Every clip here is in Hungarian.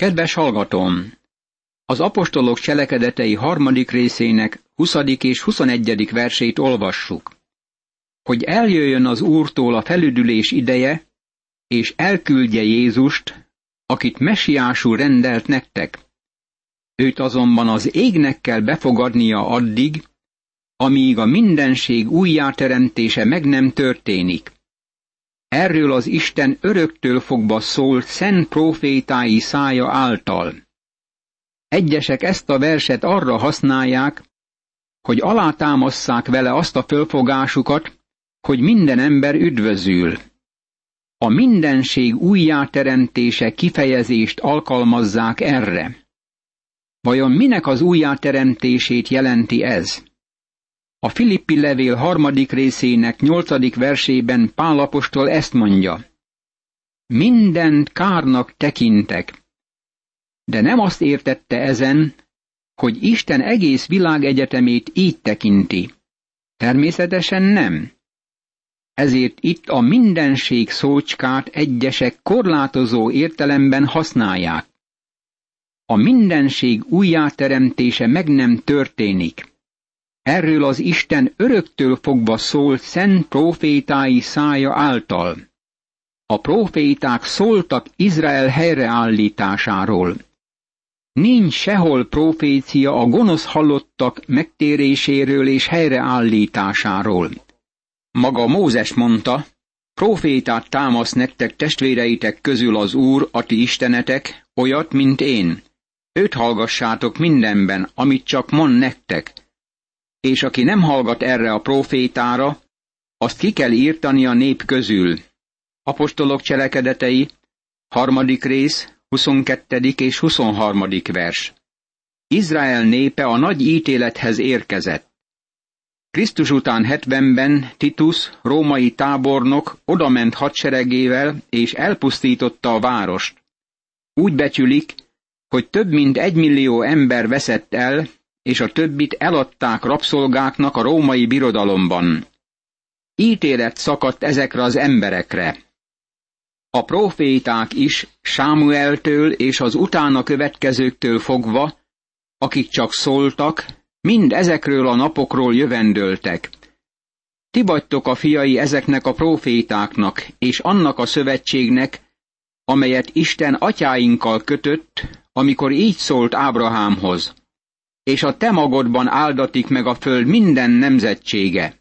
Kedves hallgatom! Az apostolok cselekedetei harmadik részének 20. és 21. versét olvassuk. Hogy eljöjjön az Úrtól a felüdülés ideje, és elküldje Jézust, akit mesiásul rendelt nektek. Őt azonban az égnek kell befogadnia addig, amíg a mindenség újjáteremtése meg nem történik. Erről az Isten öröktől fogva szólt szent profétái szája által. Egyesek ezt a verset arra használják, hogy alátámasszák vele azt a fölfogásukat, hogy minden ember üdvözül. A mindenség újjáteremtése kifejezést alkalmazzák erre. Vajon minek az újjáteremtését jelenti ez? A Filippi levél harmadik részének nyolcadik versében Pálapostól ezt mondja. Mindent kárnak tekintek. De nem azt értette ezen, hogy Isten egész világegyetemét így tekinti. Természetesen nem. Ezért itt a mindenség szócskát egyesek korlátozó értelemben használják. A mindenség újjáteremtése meg nem történik. Erről az Isten öröktől fogva szólt szent profétái szája által. A proféták szóltak Izrael helyreállításáról. Nincs sehol profécia a gonosz halottak megtéréséről és helyreállításáról. Maga Mózes mondta, profétát támasz nektek testvéreitek közül az Úr, a ti istenetek, olyat, mint én. Őt hallgassátok mindenben, amit csak mond nektek, és aki nem hallgat erre a profétára, azt ki kell írtani a nép közül. Apostolok cselekedetei, harmadik rész, 22. és 23. vers. Izrael népe a nagy ítélethez érkezett. Krisztus után 70-ben Titus, római tábornok odament hadseregével és elpusztította a várost. Úgy becsülik, hogy több mint egy millió ember veszett el, és a többit eladták rabszolgáknak a római birodalomban. Ítélet szakadt ezekre az emberekre. A proféták is Sámueltől és az utána következőktől fogva, akik csak szóltak, mind ezekről a napokról jövendöltek. Ti vagytok a fiai ezeknek a profétáknak, és annak a szövetségnek, amelyet Isten atyáinkkal kötött, amikor így szólt Ábrahámhoz és a te magodban áldatik meg a föld minden nemzetsége.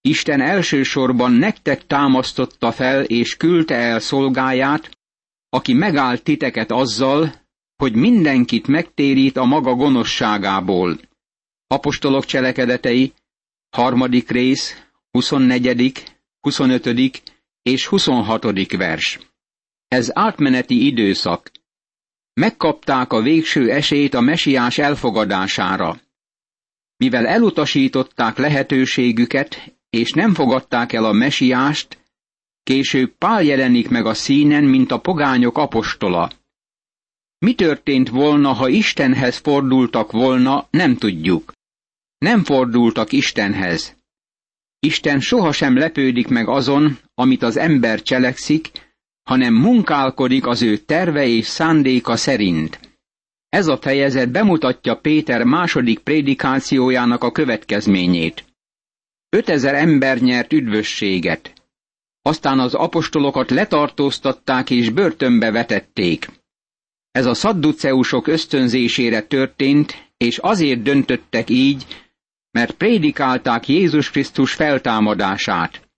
Isten elsősorban nektek támasztotta fel és küldte el szolgáját, aki megállt titeket azzal, hogy mindenkit megtérít a maga gonoszságából. Apostolok cselekedetei, harmadik rész, 24., 25. és 26. vers. Ez átmeneti időszak, megkapták a végső esélyt a mesiás elfogadására. Mivel elutasították lehetőségüket, és nem fogadták el a mesiást, később Pál jelenik meg a színen, mint a pogányok apostola. Mi történt volna, ha Istenhez fordultak volna, nem tudjuk. Nem fordultak Istenhez. Isten sohasem lepődik meg azon, amit az ember cselekszik, hanem munkálkodik az ő terve és szándéka szerint. Ez a fejezet bemutatja Péter második prédikációjának a következményét. 5000 ember nyert üdvösséget. Aztán az apostolokat letartóztatták és börtönbe vetették. Ez a szadduceusok ösztönzésére történt, és azért döntöttek így, mert prédikálták Jézus Krisztus feltámadását.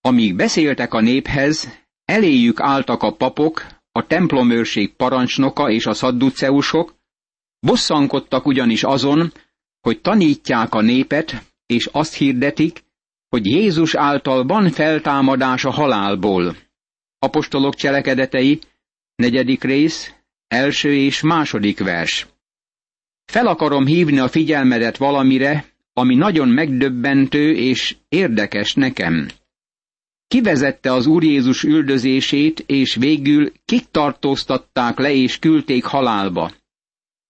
Amíg beszéltek a néphez, Eléjük álltak a papok, a templomőrség parancsnoka és a szadduceusok, bosszankodtak ugyanis azon, hogy tanítják a népet, és azt hirdetik, hogy Jézus által van feltámadás a halálból. Apostolok cselekedetei, negyedik rész, első és második vers. Fel akarom hívni a figyelmedet valamire, ami nagyon megdöbbentő és érdekes nekem kivezette az Úr Jézus üldözését, és végül kik tartóztatták le és küldték halálba.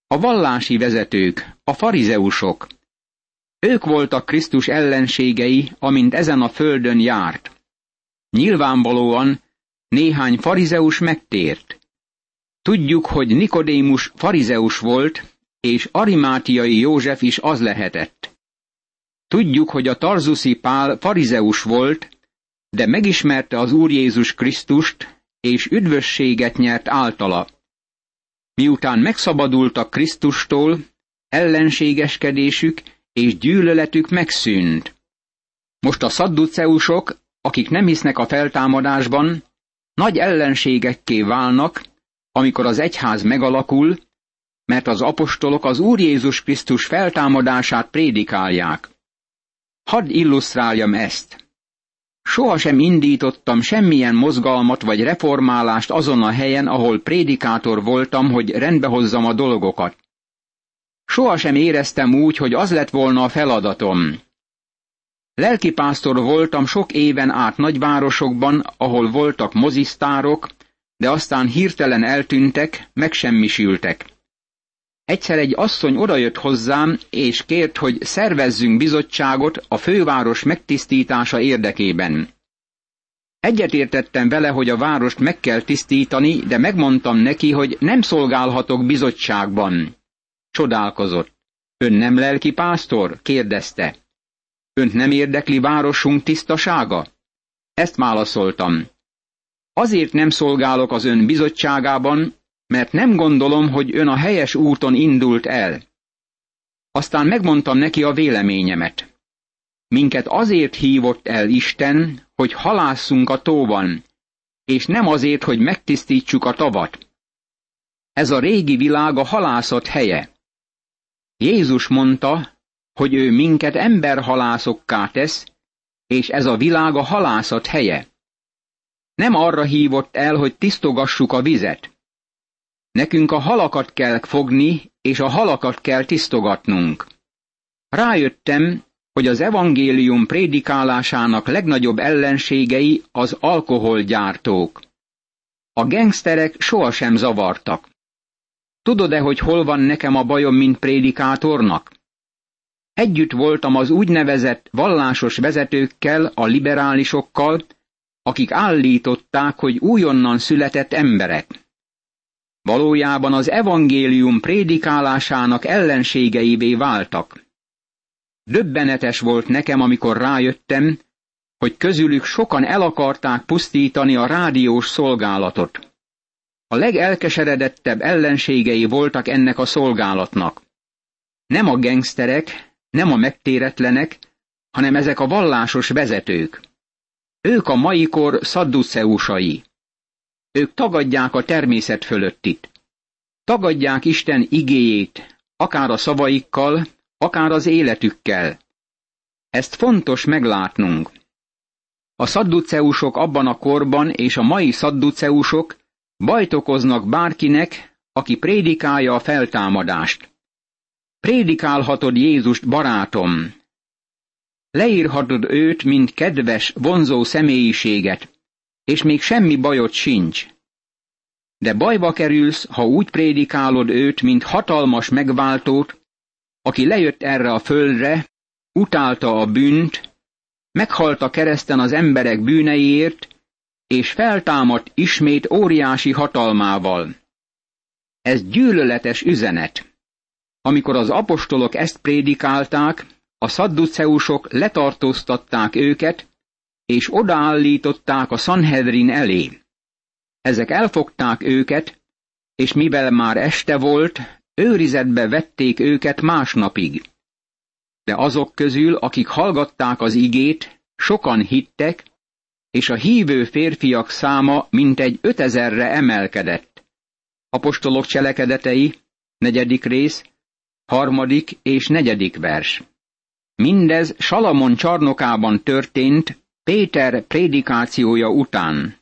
A vallási vezetők, a farizeusok. Ők voltak Krisztus ellenségei, amint ezen a földön járt. Nyilvánvalóan néhány farizeus megtért. Tudjuk, hogy Nikodémus farizeus volt, és Arimátiai József is az lehetett. Tudjuk, hogy a Tarzuszi Pál farizeus volt, de megismerte az Úr Jézus Krisztust, és üdvösséget nyert általa. Miután megszabadultak Krisztustól, ellenségeskedésük és gyűlöletük megszűnt. Most a szadduceusok, akik nem hisznek a feltámadásban, nagy ellenségekké válnak, amikor az egyház megalakul, mert az apostolok az Úr Jézus Krisztus feltámadását prédikálják. Hadd illusztráljam ezt. Sohasem indítottam semmilyen mozgalmat vagy reformálást azon a helyen, ahol prédikátor voltam, hogy rendbehozzam a dolgokat. Sohasem éreztem úgy, hogy az lett volna a feladatom. Lelkipásztor voltam sok éven át nagyvárosokban, ahol voltak mozisztárok, de aztán hirtelen eltűntek, megsemmisültek. Egyszer egy asszony odajött hozzám, és kért, hogy szervezzünk bizottságot a főváros megtisztítása érdekében. Egyetértettem vele, hogy a várost meg kell tisztítani, de megmondtam neki, hogy nem szolgálhatok bizottságban. Csodálkozott. Ön nem lelki pásztor? kérdezte. Önt nem érdekli városunk tisztasága? Ezt válaszoltam. Azért nem szolgálok az ön bizottságában, mert nem gondolom, hogy ön a helyes úton indult el. Aztán megmondtam neki a véleményemet. Minket azért hívott el Isten, hogy halásszunk a tóban, és nem azért, hogy megtisztítsuk a tavat. Ez a régi világ a halászat helye. Jézus mondta, hogy ő minket emberhalászokká tesz, és ez a világ a halászat helye. Nem arra hívott el, hogy tisztogassuk a vizet. Nekünk a halakat kell fogni, és a halakat kell tisztogatnunk. Rájöttem, hogy az evangélium prédikálásának legnagyobb ellenségei az alkoholgyártók. A gengszterek sohasem zavartak. Tudod-e, hogy hol van nekem a bajom, mint prédikátornak? Együtt voltam az úgynevezett vallásos vezetőkkel, a liberálisokkal, akik állították, hogy újonnan született emberek. Valójában az evangélium prédikálásának ellenségeivé váltak. Döbbenetes volt nekem, amikor rájöttem, hogy közülük sokan el akarták pusztítani a rádiós szolgálatot. A legelkeseredettebb ellenségei voltak ennek a szolgálatnak. Nem a gengszterek, nem a megtéretlenek, hanem ezek a vallásos vezetők. Ők a mai kor szadduceusai. Ők tagadják a természet fölöttit. Tagadják Isten igéjét, akár a szavaikkal, akár az életükkel. Ezt fontos meglátnunk. A szadduceusok abban a korban és a mai szadduceusok bajt okoznak bárkinek, aki prédikálja a feltámadást. Prédikálhatod Jézust, barátom. Leírhatod őt, mint kedves, vonzó személyiséget, és még semmi bajod sincs. De bajba kerülsz, ha úgy prédikálod őt, mint hatalmas megváltót, aki lejött erre a földre, utálta a bűnt, meghalt a kereszten az emberek bűneiért, és feltámadt ismét óriási hatalmával. Ez gyűlöletes üzenet. Amikor az apostolok ezt prédikálták, a szadduceusok letartóztatták őket, és odaállították a Sanhedrin elé. Ezek elfogták őket, és mivel már este volt, őrizetbe vették őket másnapig. De azok közül, akik hallgatták az igét, sokan hittek, és a hívő férfiak száma mintegy ötezerre emelkedett. Apostolok cselekedetei, negyedik rész, harmadik és negyedik vers. Mindez Salamon csarnokában történt Péter prédikációja után.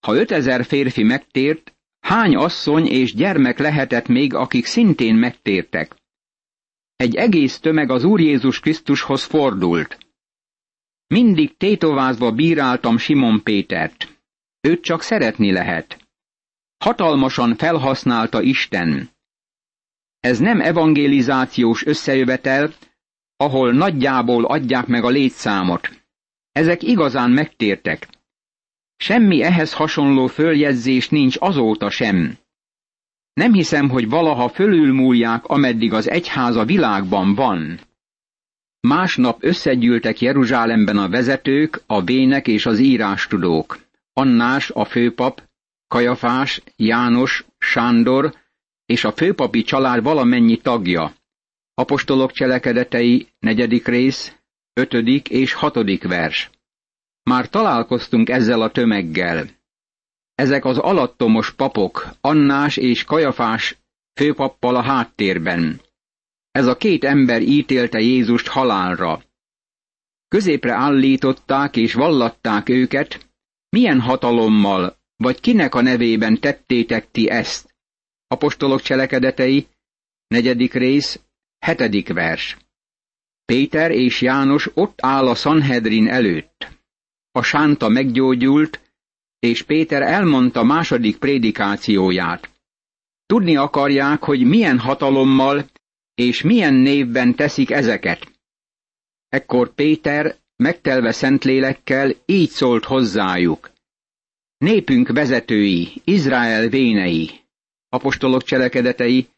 Ha ötezer férfi megtért, hány asszony és gyermek lehetett még, akik szintén megtértek? Egy egész tömeg az Úr Jézus Krisztushoz fordult. Mindig tétovázva bíráltam Simon Pétert. Őt csak szeretni lehet. Hatalmasan felhasználta Isten. Ez nem evangelizációs összejövetel, ahol nagyjából adják meg a létszámot. Ezek igazán megtértek. Semmi ehhez hasonló följegyzés nincs azóta sem. Nem hiszem, hogy valaha fölülmúlják, ameddig az egyház a világban van. Másnap összegyűltek Jeruzsálemben a vezetők, a bének és az írástudók. Annás, a főpap, Kajafás, János, Sándor és a főpapi család valamennyi tagja. Apostolok cselekedetei, negyedik rész, ötödik és hatodik vers. Már találkoztunk ezzel a tömeggel. Ezek az alattomos papok, Annás és Kajafás főpappal a háttérben. Ez a két ember ítélte Jézust halálra. Középre állították és vallatták őket, milyen hatalommal, vagy kinek a nevében tettétek ti ezt? Apostolok cselekedetei, negyedik rész, hetedik vers. Péter és János ott áll a Sanhedrin előtt. A sánta meggyógyult, és Péter elmondta második prédikációját. Tudni akarják, hogy milyen hatalommal és milyen névben teszik ezeket. Ekkor Péter, megtelve Szentlélekkel, így szólt hozzájuk. Népünk vezetői, Izrael vénei, apostolok cselekedetei,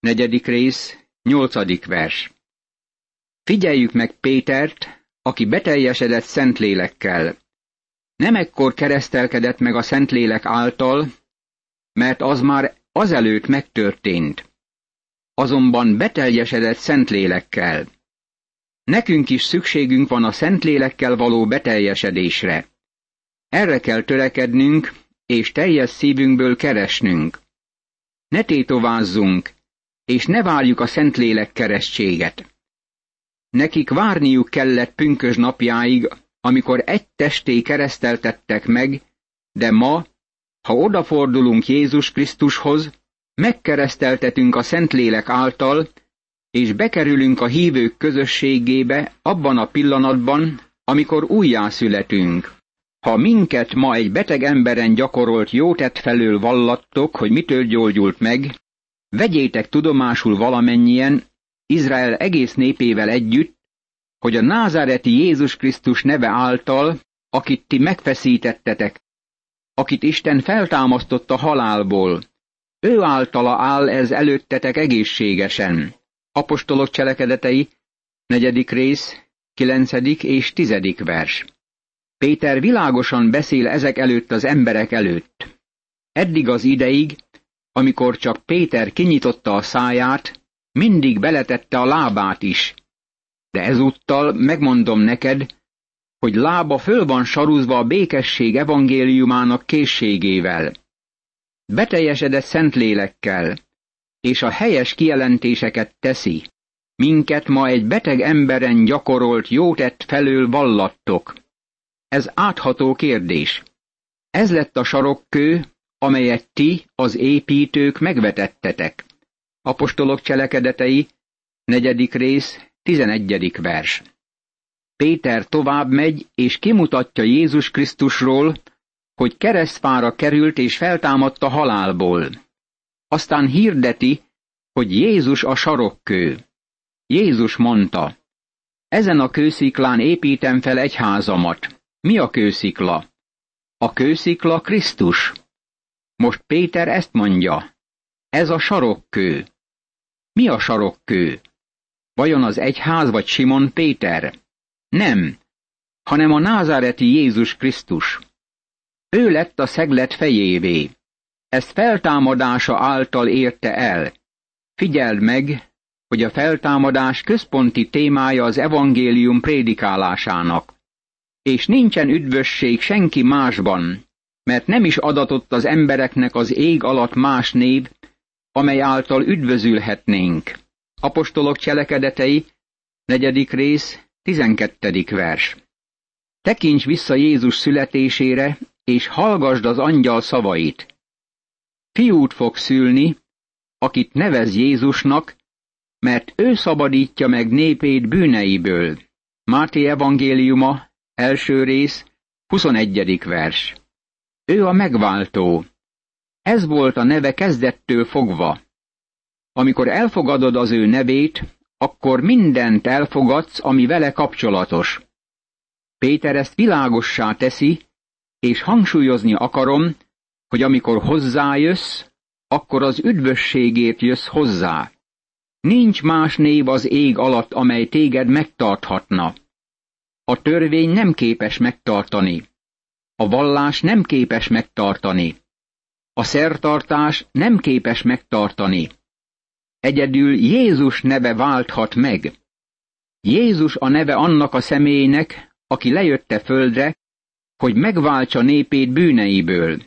negyedik rész, nyolcadik vers. Figyeljük meg Pétert, aki beteljesedett Szentlélekkel. Nem ekkor keresztelkedett meg a Szentlélek által, mert az már azelőtt megtörtént. Azonban beteljesedett Szentlélekkel. Nekünk is szükségünk van a Szentlélekkel való beteljesedésre. Erre kell törekednünk, és teljes szívünkből keresnünk. Ne tétovázzunk, és ne várjuk a Szentlélek keresztséget. Nekik várniuk kellett pünkös napjáig, amikor egy testé kereszteltettek meg, de ma, ha odafordulunk Jézus Krisztushoz, megkereszteltetünk a Szentlélek által, és bekerülünk a hívők közösségébe abban a pillanatban, amikor újjászületünk. Ha minket ma egy beteg emberen gyakorolt jótett felől vallattok, hogy mitől gyógyult meg, vegyétek tudomásul valamennyien, Izrael egész népével együtt, hogy a názáreti Jézus Krisztus neve által, akit ti megfeszítettetek, akit Isten feltámasztott a halálból, ő általa áll ez előttetek egészségesen. Apostolok cselekedetei, negyedik rész, kilencedik és tizedik vers. Péter világosan beszél ezek előtt az emberek előtt. Eddig az ideig, amikor csak Péter kinyitotta a száját, mindig beletette a lábát is. De ezúttal megmondom neked, hogy lába föl van saruzva a békesség evangéliumának készségével. Beteljesedett szentlélekkel, és a helyes kijelentéseket teszi. Minket ma egy beteg emberen gyakorolt jótett felől vallattok. Ez átható kérdés. Ez lett a sarokkő, amelyet ti, az építők megvetettetek. Apostolok cselekedetei, negyedik rész, tizenegyedik vers. Péter tovább megy, és kimutatja Jézus Krisztusról, hogy keresztfára került és feltámadta halálból. Aztán hirdeti, hogy Jézus a sarokkő. Jézus mondta, ezen a kősziklán építem fel egy házamat. Mi a kőszikla? A kőszikla Krisztus. Most Péter ezt mondja. Ez a sarokkő. Mi a sarokkő? Vajon az egyház vagy Simon Péter? Nem, hanem a názáreti Jézus Krisztus. Ő lett a szeglet fejévé. Ezt feltámadása által érte el. Figyeld meg, hogy a feltámadás központi témája az evangélium prédikálásának. És nincsen üdvösség senki másban, mert nem is adatott az embereknek az ég alatt más név, amely által üdvözülhetnénk. Apostolok cselekedetei, negyedik rész, tizenkettedik vers. Tekints vissza Jézus születésére, és hallgasd az angyal szavait. Fiút fog szülni, akit nevez Jézusnak, mert ő szabadítja meg népét bűneiből. Máté evangéliuma, első rész, 21. vers. Ő a megváltó. Ez volt a neve kezdettől fogva. Amikor elfogadod az ő nevét, akkor mindent elfogadsz, ami vele kapcsolatos. Péter ezt világossá teszi, és hangsúlyozni akarom, hogy amikor hozzájössz, akkor az üdvösségért jössz hozzá. Nincs más név az ég alatt, amely téged megtarthatna. A törvény nem képes megtartani. A vallás nem képes megtartani. A szertartás nem képes megtartani. Egyedül Jézus neve válthat meg. Jézus a neve annak a személynek, aki lejötte földre, hogy megváltsa népét bűneiből.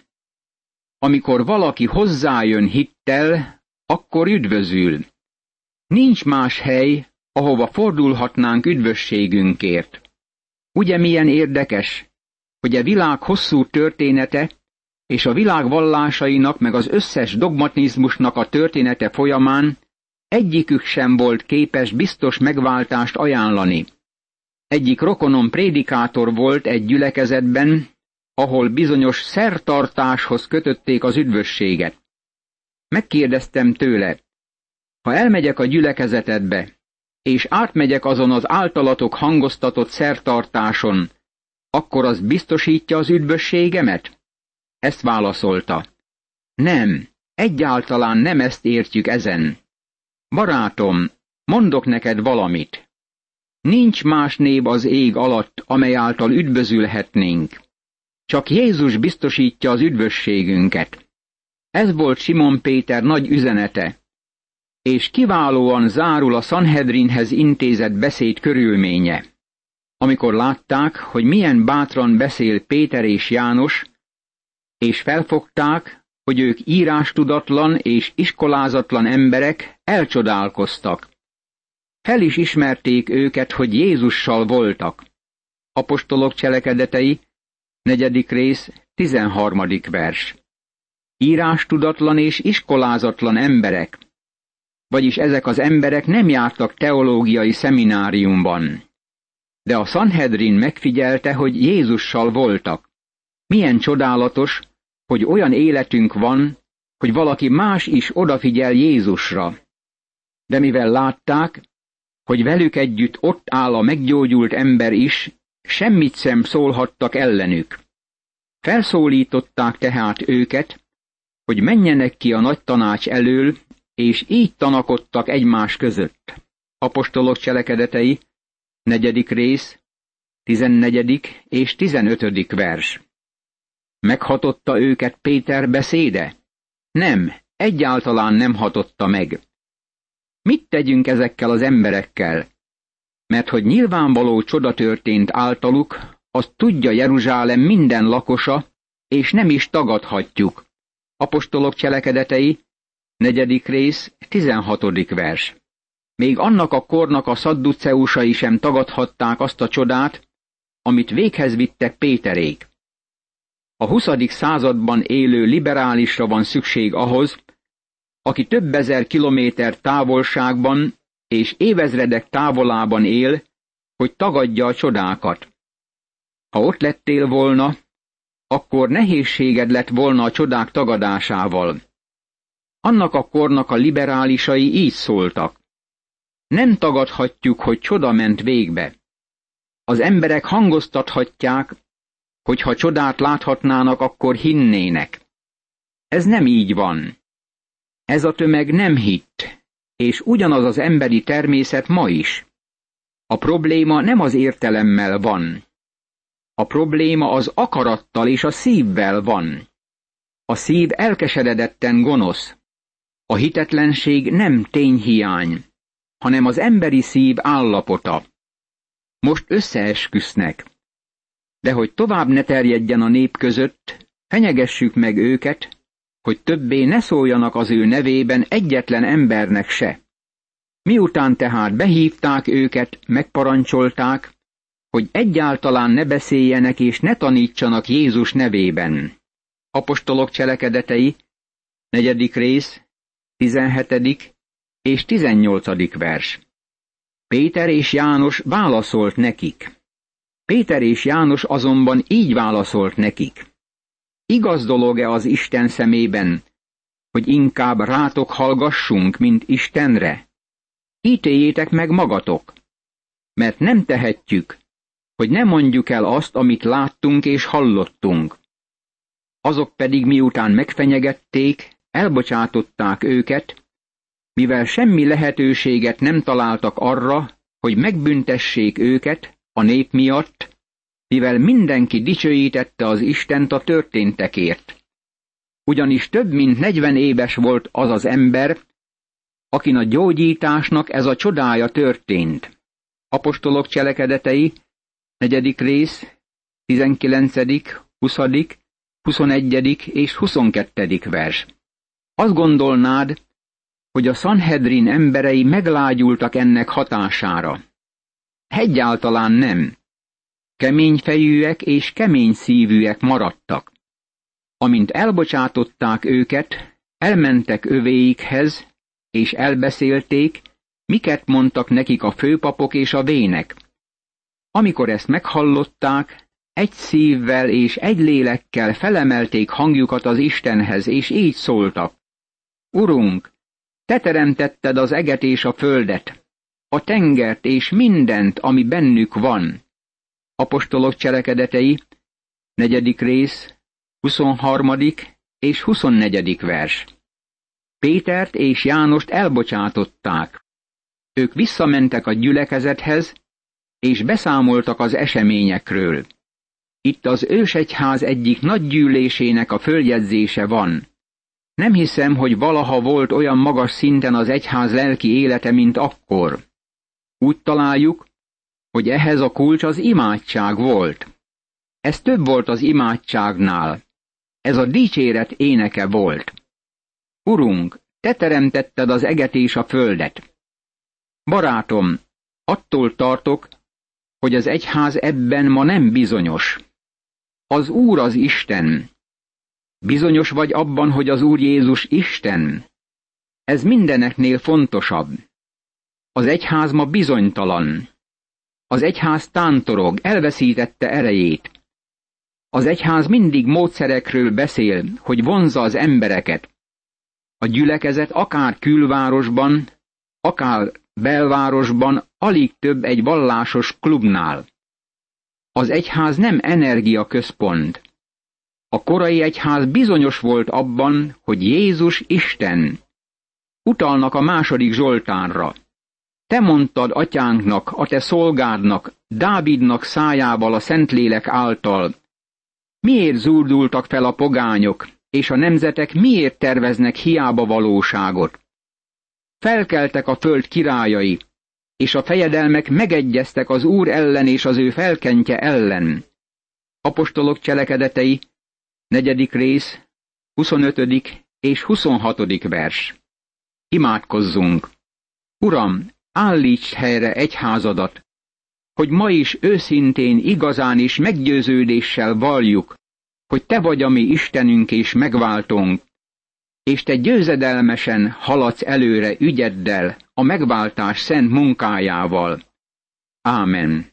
Amikor valaki hozzájön hittel, akkor üdvözül. Nincs más hely, ahova fordulhatnánk üdvösségünkért. Ugye milyen érdekes, hogy a világ hosszú története és a világ vallásainak meg az összes dogmatizmusnak a története folyamán egyikük sem volt képes biztos megváltást ajánlani. Egyik rokonom prédikátor volt egy gyülekezetben, ahol bizonyos szertartáshoz kötötték az üdvösséget. Megkérdeztem tőle, ha elmegyek a gyülekezetedbe, és átmegyek azon az általatok hangoztatott szertartáson, akkor az biztosítja az üdvösségemet? Ezt válaszolta. Nem, egyáltalán nem ezt értjük ezen. Barátom, mondok neked valamit. Nincs más név az ég alatt, amely által üdvözülhetnénk. Csak Jézus biztosítja az üdvösségünket. Ez volt Simon Péter nagy üzenete, és kiválóan zárul a Sanhedrinhez intézett beszéd körülménye. Amikor látták, hogy milyen bátran beszél Péter és János, és felfogták, hogy ők írástudatlan és iskolázatlan emberek, elcsodálkoztak. Fel is ismerték őket, hogy Jézussal voltak. Apostolok cselekedetei, negyedik rész, tizenharmadik vers. Írástudatlan és iskolázatlan emberek, vagyis ezek az emberek nem jártak teológiai szemináriumban. De a Sanhedrin megfigyelte, hogy Jézussal voltak. Milyen csodálatos, hogy olyan életünk van, hogy valaki más is odafigyel Jézusra. De mivel látták, hogy velük együtt ott áll a meggyógyult ember is, semmit sem szólhattak ellenük. Felszólították tehát őket, hogy menjenek ki a nagy tanács elől, és így tanakodtak egymás között. Apostolok cselekedetei, negyedik rész, tizennegyedik és tizenötödik vers. Meghatotta őket Péter beszéde? Nem, egyáltalán nem hatotta meg. Mit tegyünk ezekkel az emberekkel? Mert hogy nyilvánvaló csoda történt általuk, azt tudja Jeruzsálem minden lakosa, és nem is tagadhatjuk. Apostolok cselekedetei, negyedik rész, tizenhatodik vers. Még annak a kornak a szadduceusai sem tagadhatták azt a csodát, amit véghez vittek Péterék. A 20. században élő liberálisra van szükség ahhoz, aki több ezer kilométer távolságban és évezredek távolában él, hogy tagadja a csodákat. Ha ott lettél volna, akkor nehézséged lett volna a csodák tagadásával. Annak a kornak a liberálisai így szóltak. Nem tagadhatjuk, hogy csoda ment végbe. Az emberek hangoztathatják, hogy ha csodát láthatnának, akkor hinnének. Ez nem így van. Ez a tömeg nem hitt, és ugyanaz az emberi természet ma is. A probléma nem az értelemmel van. A probléma az akarattal és a szívvel van. A szív elkeseredetten gonosz. A hitetlenség nem tényhiány, hanem az emberi szív állapota. Most összeesküsznek. De hogy tovább ne terjedjen a nép között, fenyegessük meg őket, hogy többé ne szóljanak az ő nevében egyetlen embernek se. Miután tehát behívták őket, megparancsolták, hogy egyáltalán ne beszéljenek és ne tanítsanak Jézus nevében. Apostolok cselekedetei, negyedik rész, tizenhetedik és tizennyolcadik vers. Péter és János válaszolt nekik. Péter és János azonban így válaszolt nekik. Igaz dolog-e az Isten szemében, hogy inkább rátok hallgassunk, mint Istenre? Ítéljétek meg magatok, mert nem tehetjük, hogy ne mondjuk el azt, amit láttunk és hallottunk. Azok pedig miután megfenyegették, elbocsátották őket, mivel semmi lehetőséget nem találtak arra, hogy megbüntessék őket a nép miatt, mivel mindenki dicsőítette az Istent a történtekért. Ugyanis több mint negyven éves volt az az ember, akin a gyógyításnak ez a csodája történt. Apostolok cselekedetei, negyedik rész, 19., 20., 21. és 22. vers. Azt gondolnád, hogy a Sanhedrin emberei meglágyultak ennek hatására. Egyáltalán nem. Kemény fejűek és kemény szívűek maradtak. Amint elbocsátották őket, elmentek övéikhez, és elbeszélték, miket mondtak nekik a főpapok és a vének. Amikor ezt meghallották, egy szívvel és egy lélekkel felemelték hangjukat az Istenhez, és így szóltak. Urunk, te teremtetted az eget és a földet, a tengert és mindent, ami bennük van. Apostolok cselekedetei, negyedik rész, 23. és 24. vers. Pétert és Jánost elbocsátották. Ők visszamentek a gyülekezethez, és beszámoltak az eseményekről. Itt az ősegyház egyik nagy gyűlésének a följegyzése van. Nem hiszem, hogy valaha volt olyan magas szinten az egyház lelki élete, mint akkor. Úgy találjuk, hogy ehhez a kulcs az imádság volt. Ez több volt az imádságnál. Ez a dicséret éneke volt. Urunk, te teremtetted az eget és a földet. Barátom, attól tartok, hogy az egyház ebben ma nem bizonyos. Az Úr az Isten. Bizonyos vagy abban, hogy az Úr Jézus Isten? Ez mindeneknél fontosabb. Az egyház ma bizonytalan. Az egyház tántorog, elveszítette erejét. Az egyház mindig módszerekről beszél, hogy vonzza az embereket. A gyülekezet akár külvárosban, akár belvárosban alig több egy vallásos klubnál. Az egyház nem energiaközpont. A korai egyház bizonyos volt abban, hogy Jézus Isten. Utalnak a második Zsoltánra. Te mondtad atyánknak, a te szolgádnak, Dávidnak szájával a Szentlélek által. Miért zúrdultak fel a pogányok, és a nemzetek miért terveznek hiába valóságot? Felkeltek a föld királyai, és a fejedelmek megegyeztek az Úr ellen és az ő felkentje ellen. Apostolok cselekedetei, negyedik rész, 25. és 26. vers. Imádkozzunk! Uram, állíts helyre egyházadat, hogy ma is őszintén, igazán és meggyőződéssel valljuk, hogy Te vagy a mi Istenünk és megváltunk, és Te győzedelmesen haladsz előre ügyeddel, a megváltás szent munkájával. Ámen.